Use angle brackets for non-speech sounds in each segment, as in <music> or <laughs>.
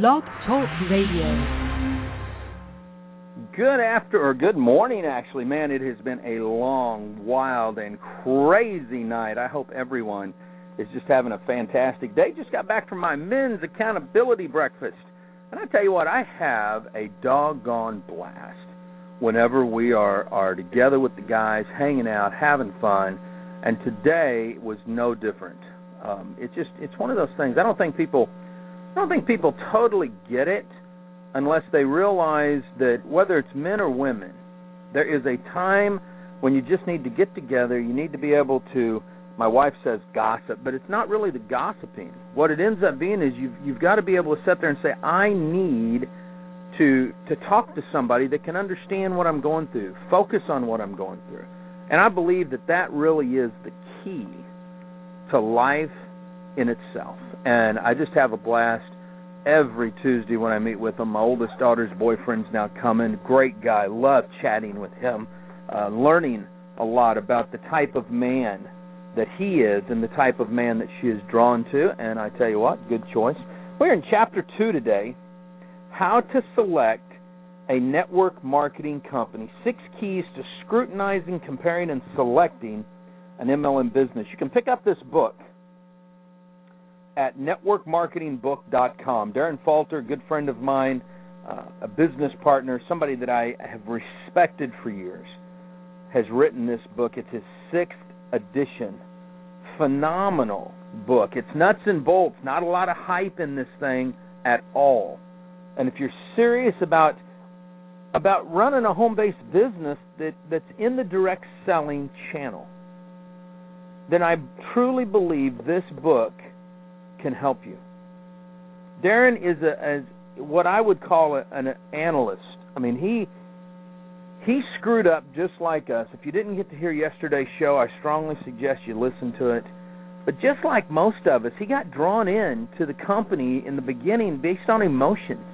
Blog Talk Radio. Good after or good morning actually. Man, it has been a long, wild and crazy night. I hope everyone is just having a fantastic day. Just got back from my men's accountability breakfast. And I tell you what, I have a doggone blast whenever we are are together with the guys, hanging out, having fun. And today was no different. Um, it's just it's one of those things. I don't think people I don't think people totally get it unless they realize that whether it's men or women, there is a time when you just need to get together. You need to be able to. My wife says gossip, but it's not really the gossiping. What it ends up being is you've you've got to be able to sit there and say, I need to to talk to somebody that can understand what I'm going through, focus on what I'm going through, and I believe that that really is the key to life in itself. And I just have a blast every Tuesday when I meet with him. My oldest daughter's boyfriend's now coming. Great guy. Love chatting with him, uh, learning a lot about the type of man that he is and the type of man that she is drawn to. And I tell you what, good choice. We're in chapter two today How to Select a Network Marketing Company. Six keys to scrutinizing, comparing, and selecting an MLM business. You can pick up this book at networkmarketingbook.com. Daren Falter, a good friend of mine, uh, a business partner, somebody that I have respected for years, has written this book. It's his sixth edition. Phenomenal book. It's nuts and bolts, not a lot of hype in this thing at all. And if you're serious about about running a home-based business that, that's in the direct selling channel, then I truly believe this book – can help you. Daren is a what I would call a, an analyst. I mean, he he screwed up just like us. If you didn't get to hear yesterday's show, I strongly suggest you listen to it. But just like most of us, he got drawn in to the company in the beginning based on emotions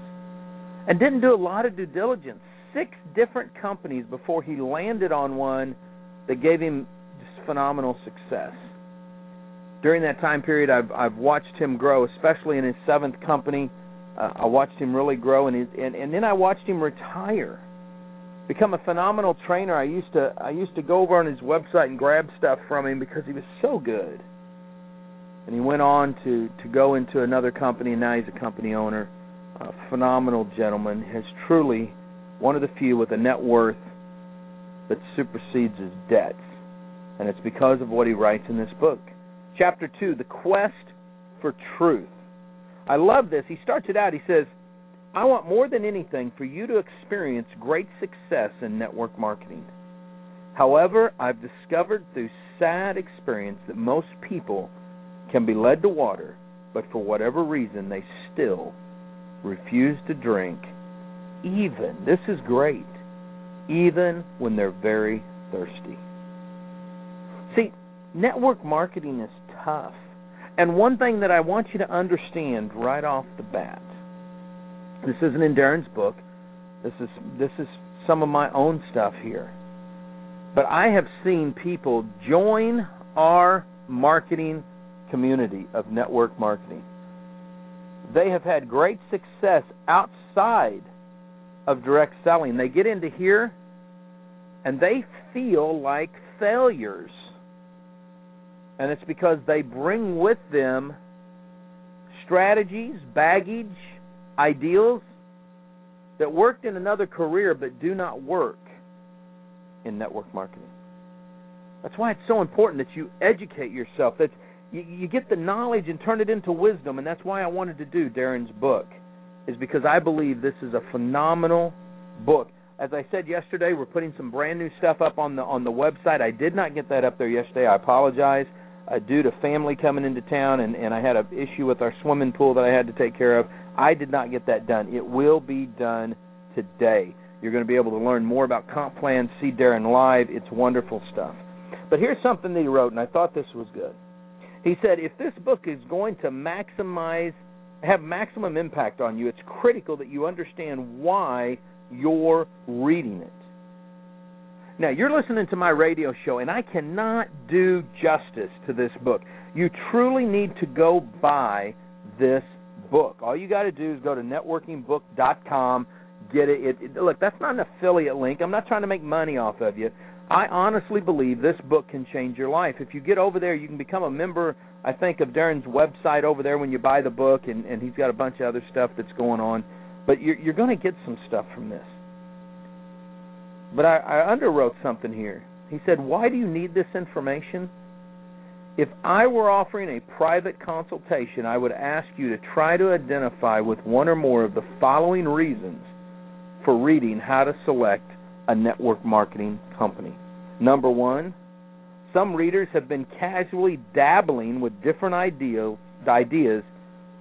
and didn't do a lot of due diligence. Six different companies before he landed on one that gave him just phenomenal success during that time period, I've I've watched him grow, especially in his seventh company. Uh, I watched him really grow, and, his, and and then I watched him retire, become a phenomenal trainer. I used to I used to go over on his website and grab stuff from him because he was so good. And he went on to to go into another company, and now he's a company owner. A phenomenal gentleman, has truly one of the few with a net worth that supersedes his debts, and it's because of what he writes in this book chapter 2, the quest for truth. I love this. He starts it out, he says, I want more than anything for you to experience great success in network marketing. However, I've discovered through sad experience that most people can be led to water, but for whatever reason, they still refuse to drink, even, this is great, even when they're very thirsty. See, network marketing is tough. And one thing that I want you to understand right off the bat, this isn't in Daren's book. This is this is some of my own stuff here. But I have seen people join our marketing community of network marketing. They have had great success outside of direct selling. They get into here and they feel like failures and it's because they bring with them strategies, baggage, ideals that worked in another career but do not work in network marketing. That's why it's so important that you educate yourself. That you, you get the knowledge and turn it into wisdom, and that's why I wanted to do Daren's book, is because I believe this is a phenomenal book. As I said yesterday, we're putting some brand new stuff up on the on the website. I did not get that up there yesterday. I apologize uh, due to family coming into town, and and I had an issue with our swimming pool that I had to take care of. I did not get that done. It will be done today. You're going to be able to learn more about comp plans, see Daren live. It's wonderful stuff. But here's something that he wrote, and I thought this was good. He said, if this book is going to maximize, have maximum impact on you, it's critical that you understand why you're reading it. Now, you're listening to my radio show, and I cannot do justice to this book. You truly need to go buy this book. All you got to do is go to networkingbook.com, get it. It, it. Look, that's not an affiliate link. I'm not trying to make money off of you. I honestly believe this book can change your life. If you get over there, you can become a member. I think of Daren's website over there when you buy the book, and, and he's got a bunch of other stuff that's going on. But you're, you're going to get some stuff from this. But I, I underwrote something here. He said, Why do you need this information? If I were offering a private consultation, I would ask you to try to identify with one or more of the following reasons for reading how to select a network marketing company. Number one, some readers have been casually dabbling with different idea, ideas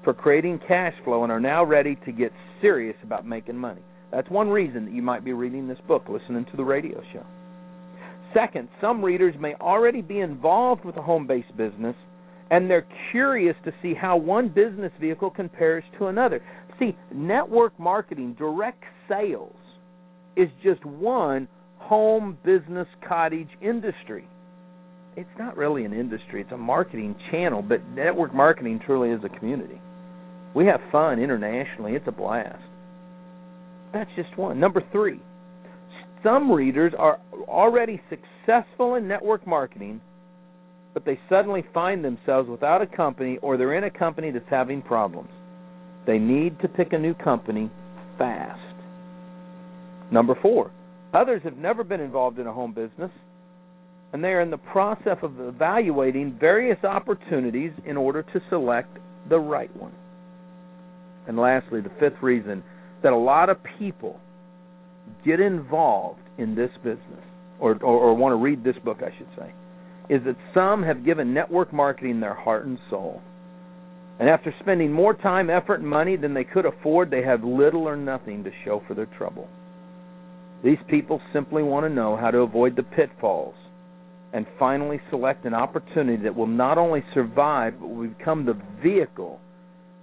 for creating cash flow and are now ready to get serious about making money. That's one reason that you might be reading this book, listening to the radio show. Second, some readers may already be involved with a home based business and they're curious to see how one business vehicle compares to another. See, network marketing, direct sales, is just one home business cottage industry. It's not really an industry, it's a marketing channel, but network marketing truly is a community. We have fun internationally, it's a blast. That's just one. Number three, some readers are already successful in network marketing, but they suddenly find themselves without a company or they're in a company that's having problems. They need to pick a new company fast. Number four, others have never been involved in a home business, and they are in the process of evaluating various opportunities in order to select the right one. And lastly, the fifth reason that a lot of people get involved in this business, or, or, or want to read this book, I should say, is that some have given network marketing their heart and soul. And after spending more time, effort, and money than they could afford, they have little or nothing to show for their trouble. These people simply want to know how to avoid the pitfalls and finally select an opportunity that will not only survive, but will become the vehicle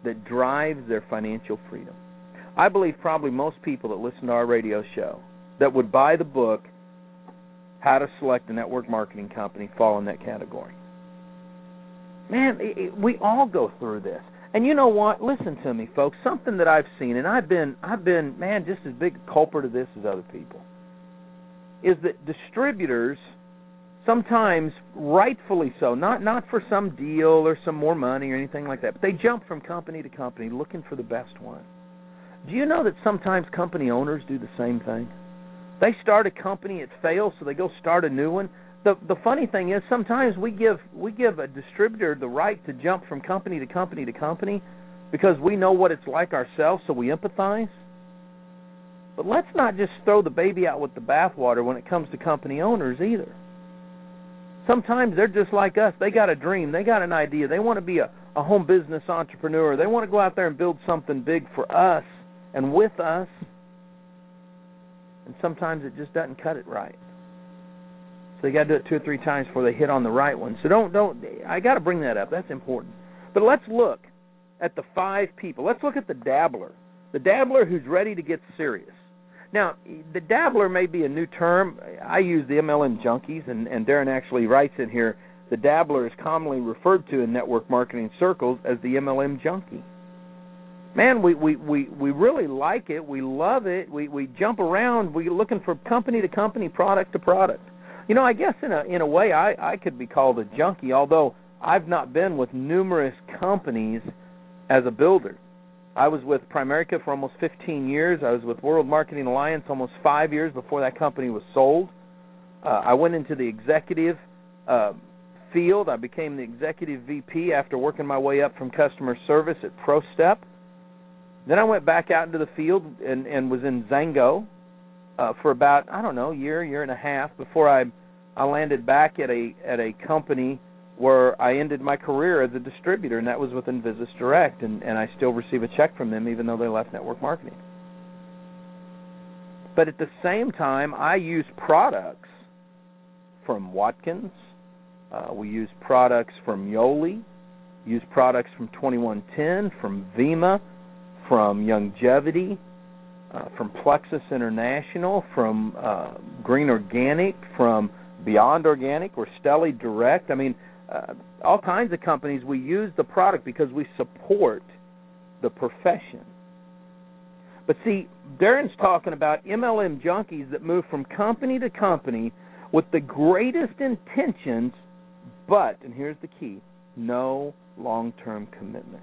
that drives their financial freedom. I believe probably most people that listen to our radio show that would buy the book How to Select a Network Marketing Company fall in that category. Man, it, it, we all go through this. And you know what? Listen to me, folks. Something that I've seen, and I've been, I've been, man, just as big a culprit of this as other people, is that distributors sometimes, rightfully so, not not for some deal or some more money or anything like that, but they jump from company to company looking for the best one. Do you know that sometimes company owners do the same thing? They start a company, it fails, so they go start a new one. The the funny thing is sometimes we give we give a distributor the right to jump from company to company to company because we know what it's like ourselves, so we empathize. But let's not just throw the baby out with the bathwater when it comes to company owners either. Sometimes they're just like us. They got a dream, they got an idea, they want to be a, a home business entrepreneur, they want to go out there and build something big for us and with us. And sometimes it just doesn't cut it right. So you got to do it two or three times before they hit on the right one. So don't don't. I got to bring that up. That's important. But let's look at the five people. Let's look at the dabbler. The dabbler who's ready to get serious. Now, the dabbler may be a new term. I use the MLM junkies, and, and Daren actually writes in here the dabbler is commonly referred to in network marketing circles as the MLM junkie man, we we we we really like it. We love it. We we jump around. We're looking for company to company, product to product. You know, I guess in a in a way, I I could be called a junkie, although I've not been with numerous companies as a builder. I was with Primerica for almost 15 years. I was with World Marketing Alliance almost five years before that company was sold. Uh, I went into the executive uh, field. I became the executive VP after working my way up from customer service at ProStep. Then I went back out into the field and and was in Xango uh, for about I don't know year year and a half before I I landed back at a at a company where I ended my career as a distributor, and that was with Invisis Direct, and and I still receive a check from them even though they left network marketing. But at the same time, I use products from Watkins. Uh, we use products from Yoli. Use products from 2110, from Vemma from Longevity, uh, from Plexus International, from uh, Green Organic, from Beyond Organic, or Steli Direct. I mean, uh, all kinds of companies. We use the product because we support the profession. But see, Daren's talking about MLM junkies that move from company to company with the greatest intentions, but, and here's the key no long term commitment.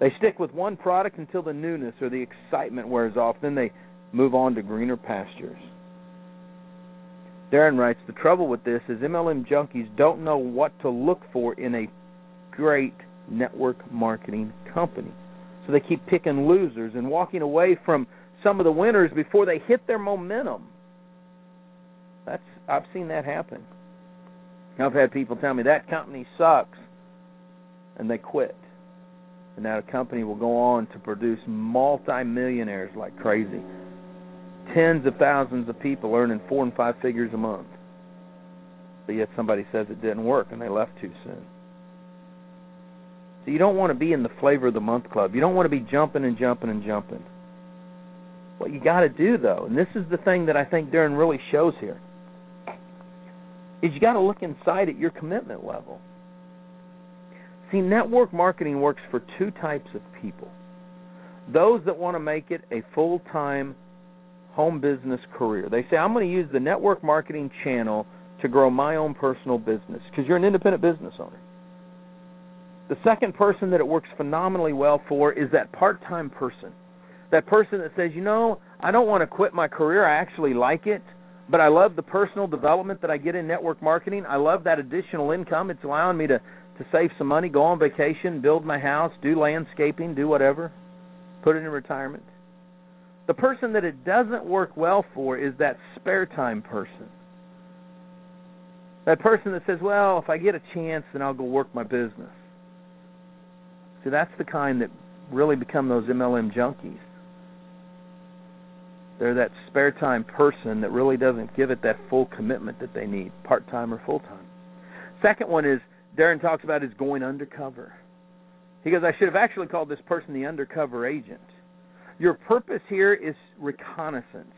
They stick with one product until the newness or the excitement wears off, then they move on to greener pastures. Daren writes The trouble with this is MLM junkies don't know what to look for in a great network marketing company. So they keep picking losers and walking away from some of the winners before they hit their momentum. That's I've seen that happen. I've had people tell me that company sucks and they quit. And that a company will go on to produce multi-millionaires like crazy. Tens of thousands of people earning four and five figures a month. But yet somebody says it didn't work and they left too soon. So you don't want to be in the flavor of the month club. You don't want to be jumping and jumping and jumping. What you got to do though, and this is the thing that I think Daren really shows here, is you got to look inside at your commitment level. See, network marketing works for two types of people. Those that want to make it a full-time home business career. They say, I'm going to use the network marketing channel to grow my own personal business because you're an independent business owner. The second person that it works phenomenally well for is that part time person. That person that says, you know, I don't want to quit my career. I actually like it, but I love the personal development that I get in network marketing. I love that additional income. It's allowing me to, to save some money, go on vacation, build my house, do landscaping, do whatever, put it in retirement. The person that it doesn't work well for is that spare time person. That person that says, well, if I get a chance, then I'll go work my business. See, that's the kind that really become those MLM junkies. They're that spare time person that really doesn't give it that full commitment that they need, part time or full time. Second one is Daren talks about is going undercover. He goes, I should have actually called this person the undercover agent. Your purpose here is reconnaissance.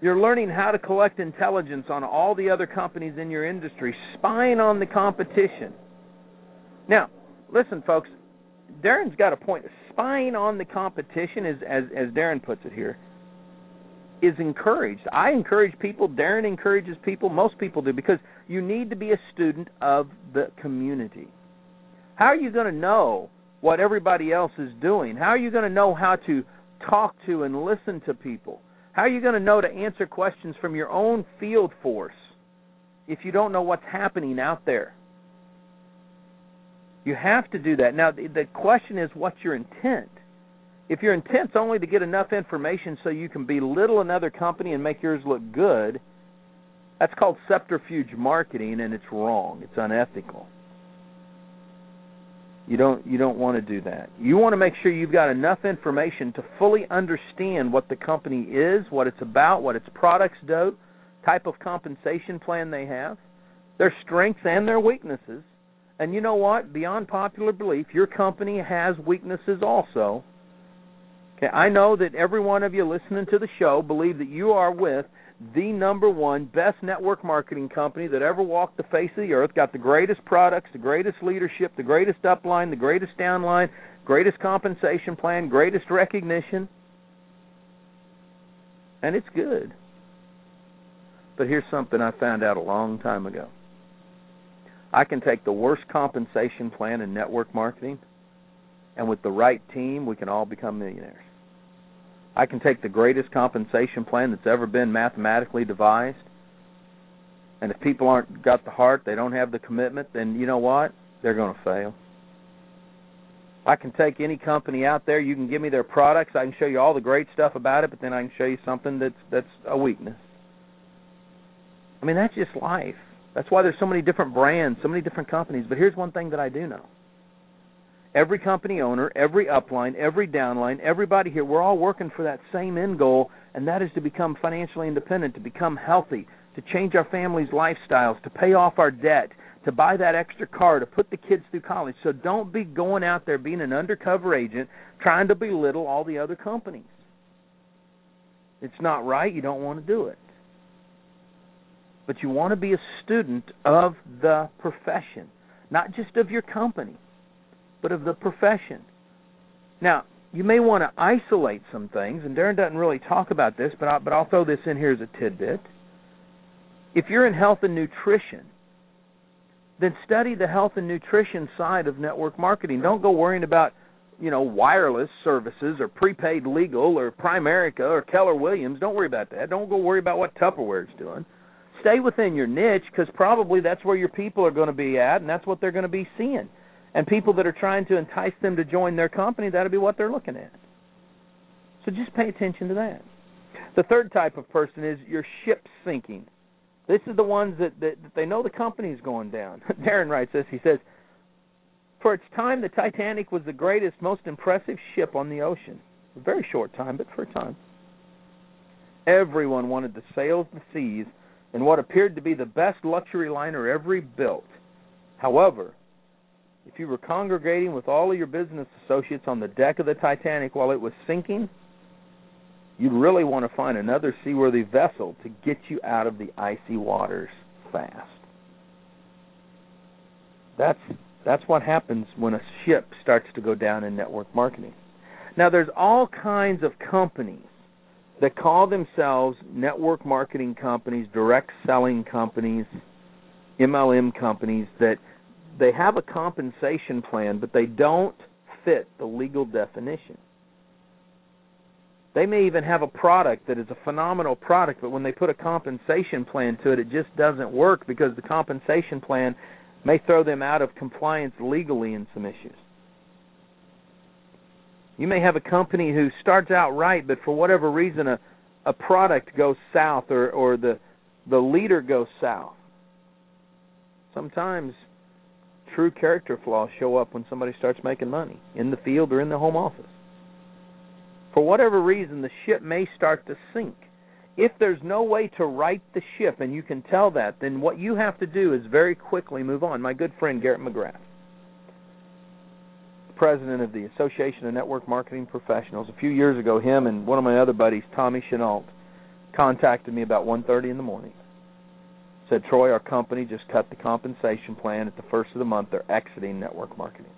You're learning how to collect intelligence on all the other companies in your industry, spying on the competition. Now, listen, folks, Daren's got a point. Spying on the competition is, as as Daren puts it here, is encouraged. I encourage people. Daren encourages people. Most people do because you need to be a student of the community. How are you going to know what everybody else is doing? How are you going to know how to talk to and listen to people? How are you going to know to answer questions from your own field force if you don't know what's happening out there? You have to do that. Now, the, question is, what's your intent? If your intent's only to get enough information so you can belittle another company and make yours look good, that's called subterfuge marketing, and it's wrong. It's unethical. You don't you don't want to do that. You want to make sure you've got enough information to fully understand what the company is, what it's about, what its products do, type of compensation plan they have, their strengths and their weaknesses, and you know what? Beyond popular belief, your company has weaknesses also. Okay, I know that every one of you listening to the show believe that you are with the number one best network marketing company that ever walked the face of the earth, got the greatest products, the greatest leadership, the greatest upline, the greatest downline, greatest compensation plan, greatest recognition. And it's good. But here's something I found out a long time ago. I can take the worst compensation plan in network marketing, and with the right team, we can all become millionaires. I can take the greatest compensation plan that's ever been mathematically devised, and if people aren't got the heart, they don't have the commitment, then you know what? They're going to fail. I can take any company out there. You can give me their products. I can show you all the great stuff about it, but then I can show you something that's that's a weakness. I mean, that's just life. That's why there's so many different brands, so many different companies. But here's one thing that I do know. Every company owner, every upline, every downline, everybody here, we're all working for that same end goal, and that is to become financially independent, to become healthy, to change our families' lifestyles, to pay off our debt, to buy that extra car, to put the kids through college. So don't be going out there being an undercover agent trying to belittle all the other companies. It's not right. You don't want to do it but you want to be a student of the profession, not just of your company, but of the profession. Now, you may want to isolate some things, and Daren doesn't really talk about this, but I'll, but I'll throw this in here as a tidbit. If you're in health and nutrition, then study the health and nutrition side of network marketing. Don't go worrying about you know wireless services or prepaid legal or Primerica or Keller Williams. Don't worry about that. Don't go worry about what Tupperware's doing. Stay within your niche because probably that's where your people are going to be at, and that's what they're going to be seeing. And people that are trying to entice them to join their company, that'll be what they're looking at. So just pay attention to that. The third type of person is your ship sinking. This is the ones that, that, that they know the company's going down. <laughs> Daren writes this. He says, For its time, the Titanic was the greatest, most impressive ship on the ocean. A very short time, but for a time. Everyone wanted to sail the seas in what appeared to be the best luxury liner ever built. However, if you were congregating with all of your business associates on the deck of the Titanic while it was sinking, you'd really want to find another seaworthy vessel to get you out of the icy waters fast. That's that's what happens when a ship starts to go down in network marketing. Now there's all kinds of companies that call themselves network marketing companies, direct selling companies, MLM companies that they have a compensation plan, but they don't fit the legal definition. They may even have a product that is a phenomenal product, but when they put a compensation plan to it, it just doesn't work because the compensation plan may throw them out of compliance legally in some issues. You may have a company who starts out right, but for whatever reason a a product goes south or or the the leader goes south. Sometimes true character flaws show up when somebody starts making money in the field or in the home office. For whatever reason, the ship may start to sink. If there's no way to right the ship and you can tell that, then what you have to do is very quickly move on. My good friend Garrett McGrath, president of the Association of Network Marketing Professionals, a few years ago, him and one of my other buddies, Tommy Chenault, contacted me about 1:30 in the morning said, Troy, our company just cut the compensation plan at the first of the month. They're exiting network marketing.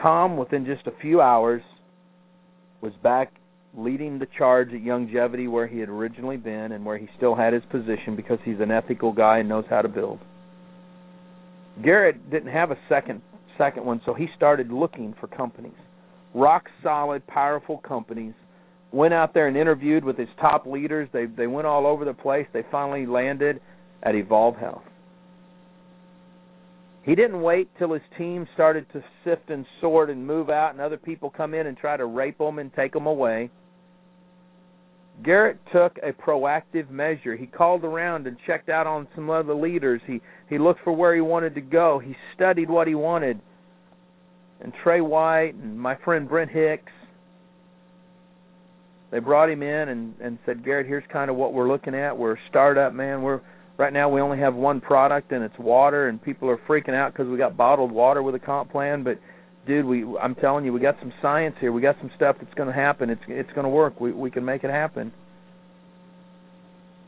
Tom, within just a few hours, was back leading the charge at Youngevity where he had originally been and where he still had his position because he's an ethical guy and knows how to build. Garrett didn't have a second second one, so he started looking for companies. Rock solid, powerful companies went out there and interviewed with his top leaders. They they went all over the place. They finally landed at Evolv Health. He didn't wait till his team started to sift and sort and move out, and other people come in and try to rape them and take them away. Garrett took a proactive measure. He called around and checked out on some other leaders. He he looked for where he wanted to go. He studied what he wanted. And Trey White and my friend Brent Hicks they brought him in and and said, Garrett, here's kind of what we're looking at. We're a startup, man. We're right now we only have one product and it's water, and people are freaking out because we got bottled water with a comp plan. But dude, we I'm telling you, we got some science here. We got some stuff that's going to happen. It's it's going to work. We we can make it happen.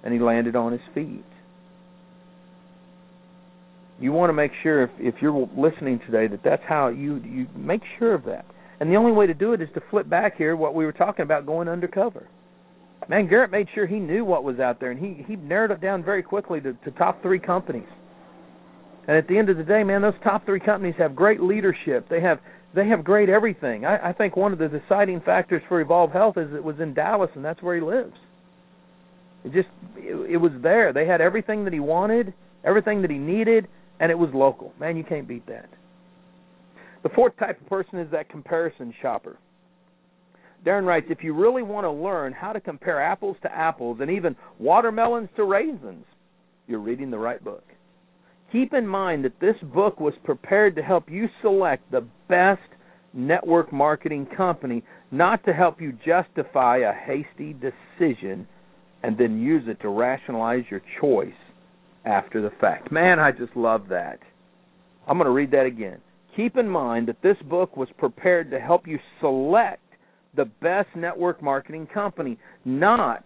And he landed on his feet. You want to make sure if if you're listening today that that's how you you make sure of that. And the only way to do it is to flip back here what we were talking about going undercover. Man, Garrett made sure he knew what was out there, and he he narrowed it down very quickly to, to top three companies. And at the end of the day, man, those top three companies have great leadership. They have they have great everything. I, I think one of the deciding factors for Evolv Health is it was in Dallas, and that's where he lives. It just it, it was there. They had everything that he wanted, everything that he needed, and it was local. Man, you can't beat that. The fourth type of person is that comparison shopper. Daren writes, if you really want to learn how to compare apples to apples and even watermelons to raisins, you're reading the right book. Keep in mind that this book was prepared to help you select the best network marketing company, not to help you justify a hasty decision and then use it to rationalize your choice after the fact. Man, I just love that. I'm going to read that again. Keep in mind that this book was prepared to help you select the best network marketing company, not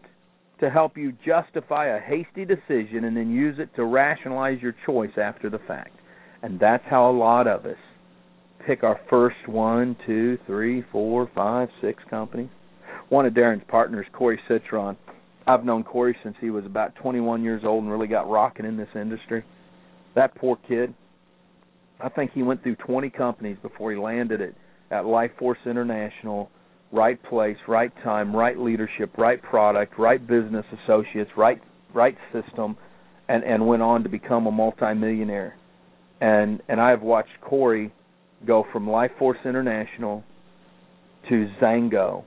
to help you justify a hasty decision and then use it to rationalize your choice after the fact. And that's how a lot of us pick our first one, two, three, four, five, six companies. One of Daren's partners, Corey Citrin, I've known Corey since he was about 21 years old and really got rocking in this industry. That poor kid. I think he went through 20 companies before he landed at at Life Force International. Right place, right time, right leadership, right product, right business associates, right right system, and and went on to become a multimillionaire. And and I've watched Corey go from Life Force International to Xango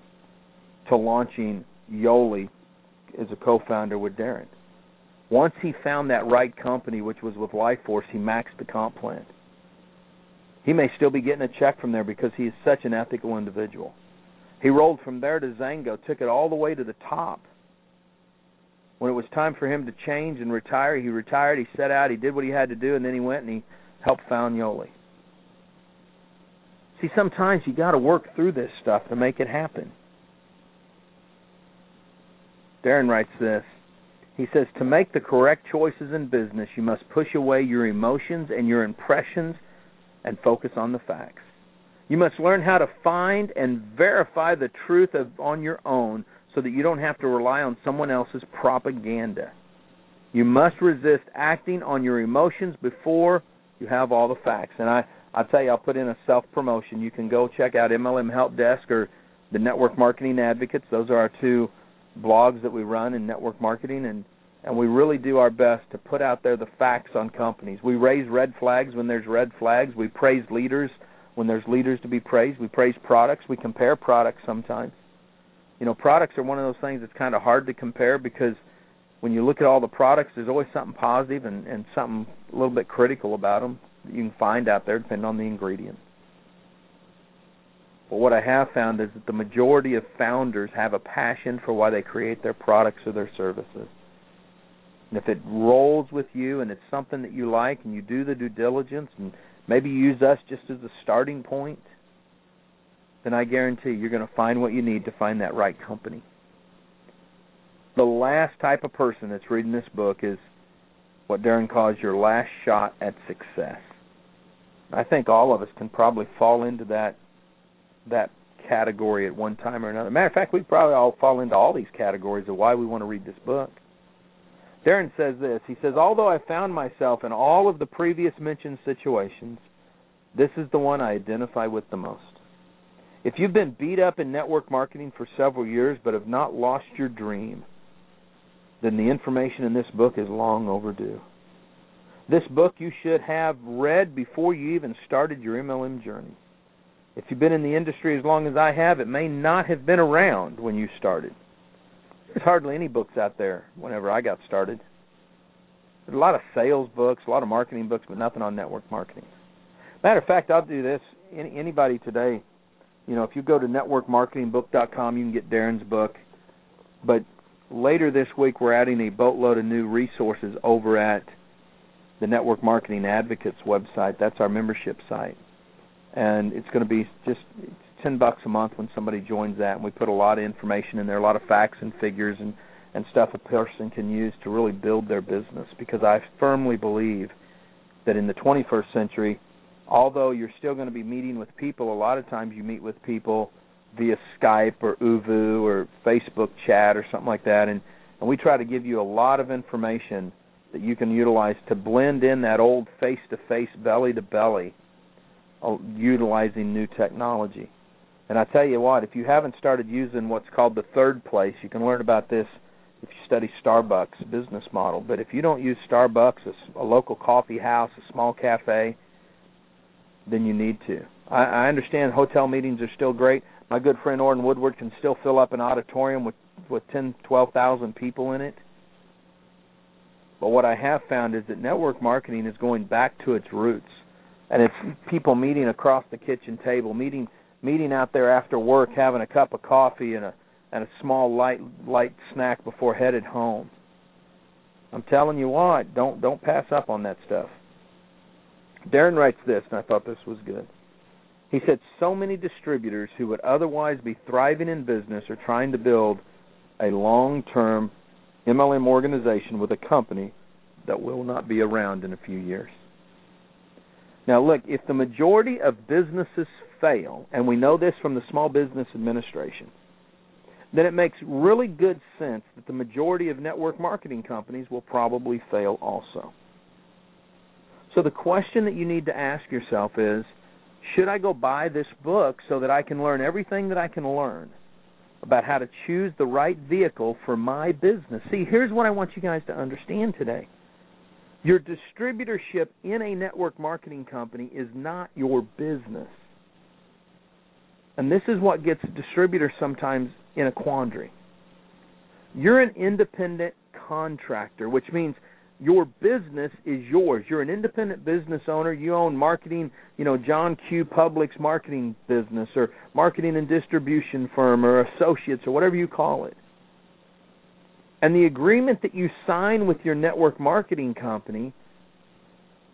to launching Yoli as a co-founder with Daren. Once he found that right company, which was with Life Force, he maxed the comp plan. He may still be getting a check from there because he is such an ethical individual. He rolled from there to Xango, took it all the way to the top. When it was time for him to change and retire, he retired, he set out, he did what he had to do, and then he went and he helped found Yoli. See, sometimes you got to work through this stuff to make it happen. Daren writes this. He says, To make the correct choices in business, you must push away your emotions and your impressions and focus on the facts. You must learn how to find and verify the truth of, on your own so that you don't have to rely on someone else's propaganda. You must resist acting on your emotions before you have all the facts. And I, I'll tell you, I'll put in a self promotion. You can go check out MLM Help Desk or the Network Marketing Advocates. Those are our two blogs that we run in network marketing and and we really do our best to put out there the facts on companies. We raise red flags when there's red flags. We praise leaders when there's leaders to be praised. We praise products. We compare products sometimes. You know, products are one of those things that's kind of hard to compare because when you look at all the products, there's always something positive and, and something a little bit critical about them that you can find out there depending on the ingredient. But what I have found is that the majority of founders have a passion for why they create their products or their services. And if it rolls with you and it's something that you like and you do the due diligence and maybe use us just as a starting point, then I guarantee you're going to find what you need to find that right company. The last type of person that's reading this book is what Daren calls your last shot at success. I think all of us can probably fall into that that category at one time or another. Matter of fact, we probably all fall into all these categories of why we want to read this book. Daren says this. He says, Although I found myself in all of the previous mentioned situations, this is the one I identify with the most. If you've been beat up in network marketing for several years but have not lost your dream, then the information in this book is long overdue. This book you should have read before you even started your MLM journey. If you've been in the industry as long as I have, it may not have been around when you started. There's hardly any books out there whenever I got started. There's a lot of sales books, a lot of marketing books, but nothing on network marketing. Matter of fact, I'll do this. Any, anybody today, you know, if you go to networkmarketingbook.com, you can get Daren's book. But later this week, we're adding a boatload of new resources over at the Network Marketing Advocates website. That's our membership site and it's going to be just ten bucks a month when somebody joins that. And we put a lot of information in there, a lot of facts and figures and and stuff a person can use to really build their business. Because I firmly believe that in the 21st century, although you're still going to be meeting with people, a lot of times you meet with people via Skype or ooVoo or Facebook chat or something like that, and and we try to give you a lot of information that you can utilize to blend in that old face-to-face, belly-to-belly uh, utilizing new technology. And I tell you what, if you haven't started using what's called the third place, you can learn about this if you study Starbucks business model. But if you don't use Starbucks, a, a local coffee house, a small cafe, then you need to. I, I understand hotel meetings are still great. My good friend Orrin Woodward can still fill up an auditorium with with ten, twelve thousand people in it. But what I have found is that network marketing is going back to its roots and it's people meeting across the kitchen table, meeting meeting out there after work, having a cup of coffee and a and a small light light snack before headed home. I'm telling you what, don't don't pass up on that stuff. Darren writes this, and I thought this was good. He said, "So many distributors who would otherwise be thriving in business are trying to build a long-term MLM organization with a company that will not be around in a few years." Now, look, if the majority of businesses fail, and we know this from the Small Business Administration, then it makes really good sense that the majority of network marketing companies will probably fail also. So the question that you need to ask yourself is should I go buy this book so that I can learn everything that I can learn about how to choose the right vehicle for my business? See, here's what I want you guys to understand today. Your distributorship in a network marketing company is not your business. And this is what gets distributors sometimes in a quandary. You're an independent contractor, which means your business is yours. You're an independent business owner. You own marketing, you know, John Q. Public's marketing business or marketing and distribution firm or associates or whatever you call it. And the agreement that you sign with your network marketing company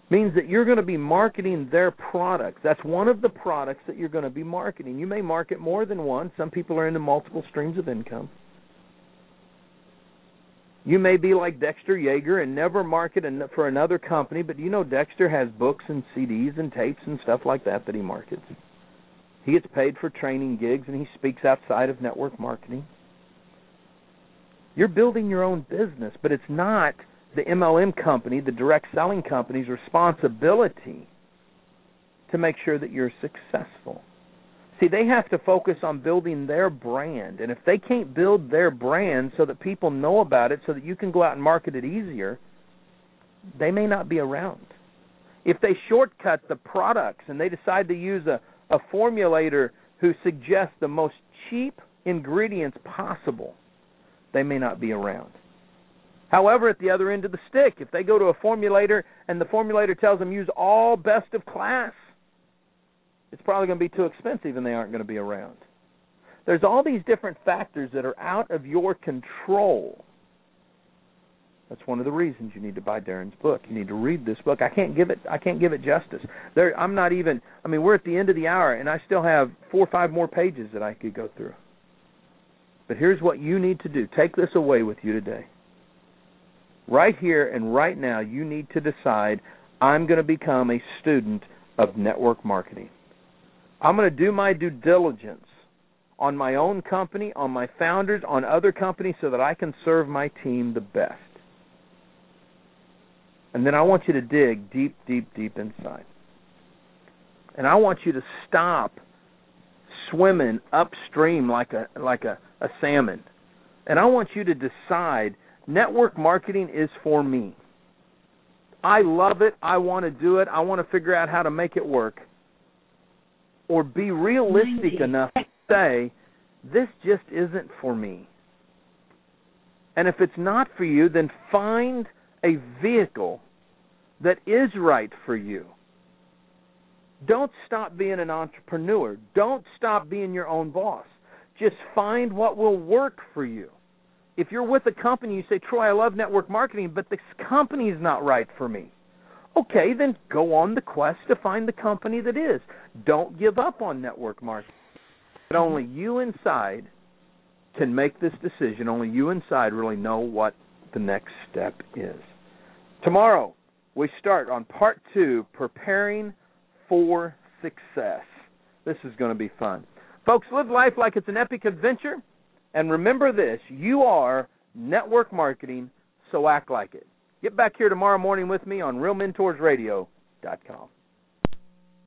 means that you're going to be marketing their products. That's one of the products that you're going to be marketing. You may market more than one. Some people are into multiple streams of income. You may be like Dexter Yager and never market for another company, but you know Dexter has books and CDs and tapes and stuff like that that he markets. He gets paid for training gigs and he speaks outside of network marketing. You're building your own business, but it's not the MLM company, the direct selling company's responsibility to make sure that you're successful. See, they have to focus on building their brand. And if they can't build their brand so that people know about it so that you can go out and market it easier, they may not be around. If they shortcut the products and they decide to use a, a formulator who suggests the most cheap ingredients possible, they may not be around. However, at the other end of the stick, if they go to a formulator and the formulator tells them use all best of class, it's probably going to be too expensive and they aren't going to be around. There's all these different factors that are out of your control. That's one of the reasons you need to buy Daren's book. You need to read this book. I can't give it I can't give it justice. There I'm not even I mean we're at the end of the hour and I still have four or five more pages that I could go through. But here's what you need to do. Take this away with you today. Right here and right now you need to decide I'm going to become a student of network marketing. I'm going to do my due diligence on my own company, on my founders, on other companies so that I can serve my team the best. And then I want you to dig deep, deep, deep inside. And I want you to stop swimming upstream like a like a, a salmon. And I want you to decide network marketing is for me. I love it. I want to do it. I want to figure out how to make it work or be realistic enough to say, this just isn't for me. And if it's not for you, then find a vehicle that is right for you. Don't stop being an entrepreneur. Don't stop being your own boss. Just find what will work for you. If you're with a company, you say, Troy, I love network marketing, but this company is not right for me. Okay, then go on the quest to find the company that is. Don't give up on network marketing. But only you inside can make this decision. Only you inside really know what the next step is. Tomorrow, we start on part two preparing for success. This is going to be fun. Folks, live life like it's an epic adventure. And remember this you are network marketing, so act like it. Get back here tomorrow morning with me on RealMentorsRadio.com.